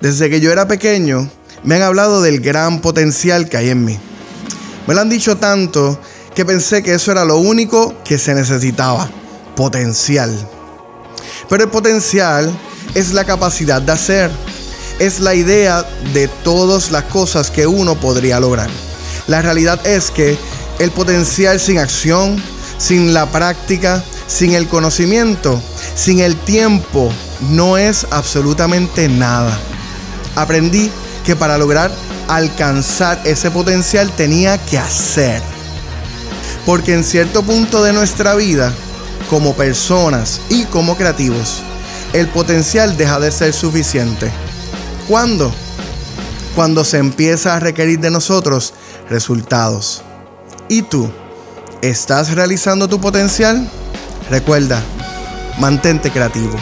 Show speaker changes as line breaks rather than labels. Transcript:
Desde que yo era pequeño, me han hablado del gran potencial que hay en mí. Me lo han dicho tanto que pensé que eso era lo único que se necesitaba, potencial. Pero el potencial es la capacidad de hacer, es la idea de todas las cosas que uno podría lograr. La realidad es que el potencial sin acción, sin la práctica, sin el conocimiento, sin el tiempo, no es absolutamente nada aprendí que para lograr alcanzar ese potencial tenía que hacer. Porque en cierto punto de nuestra vida, como personas y como creativos, el potencial deja de ser suficiente. ¿Cuándo? Cuando se empieza a requerir de nosotros resultados. ¿Y tú? ¿Estás realizando tu potencial? Recuerda, mantente creativo.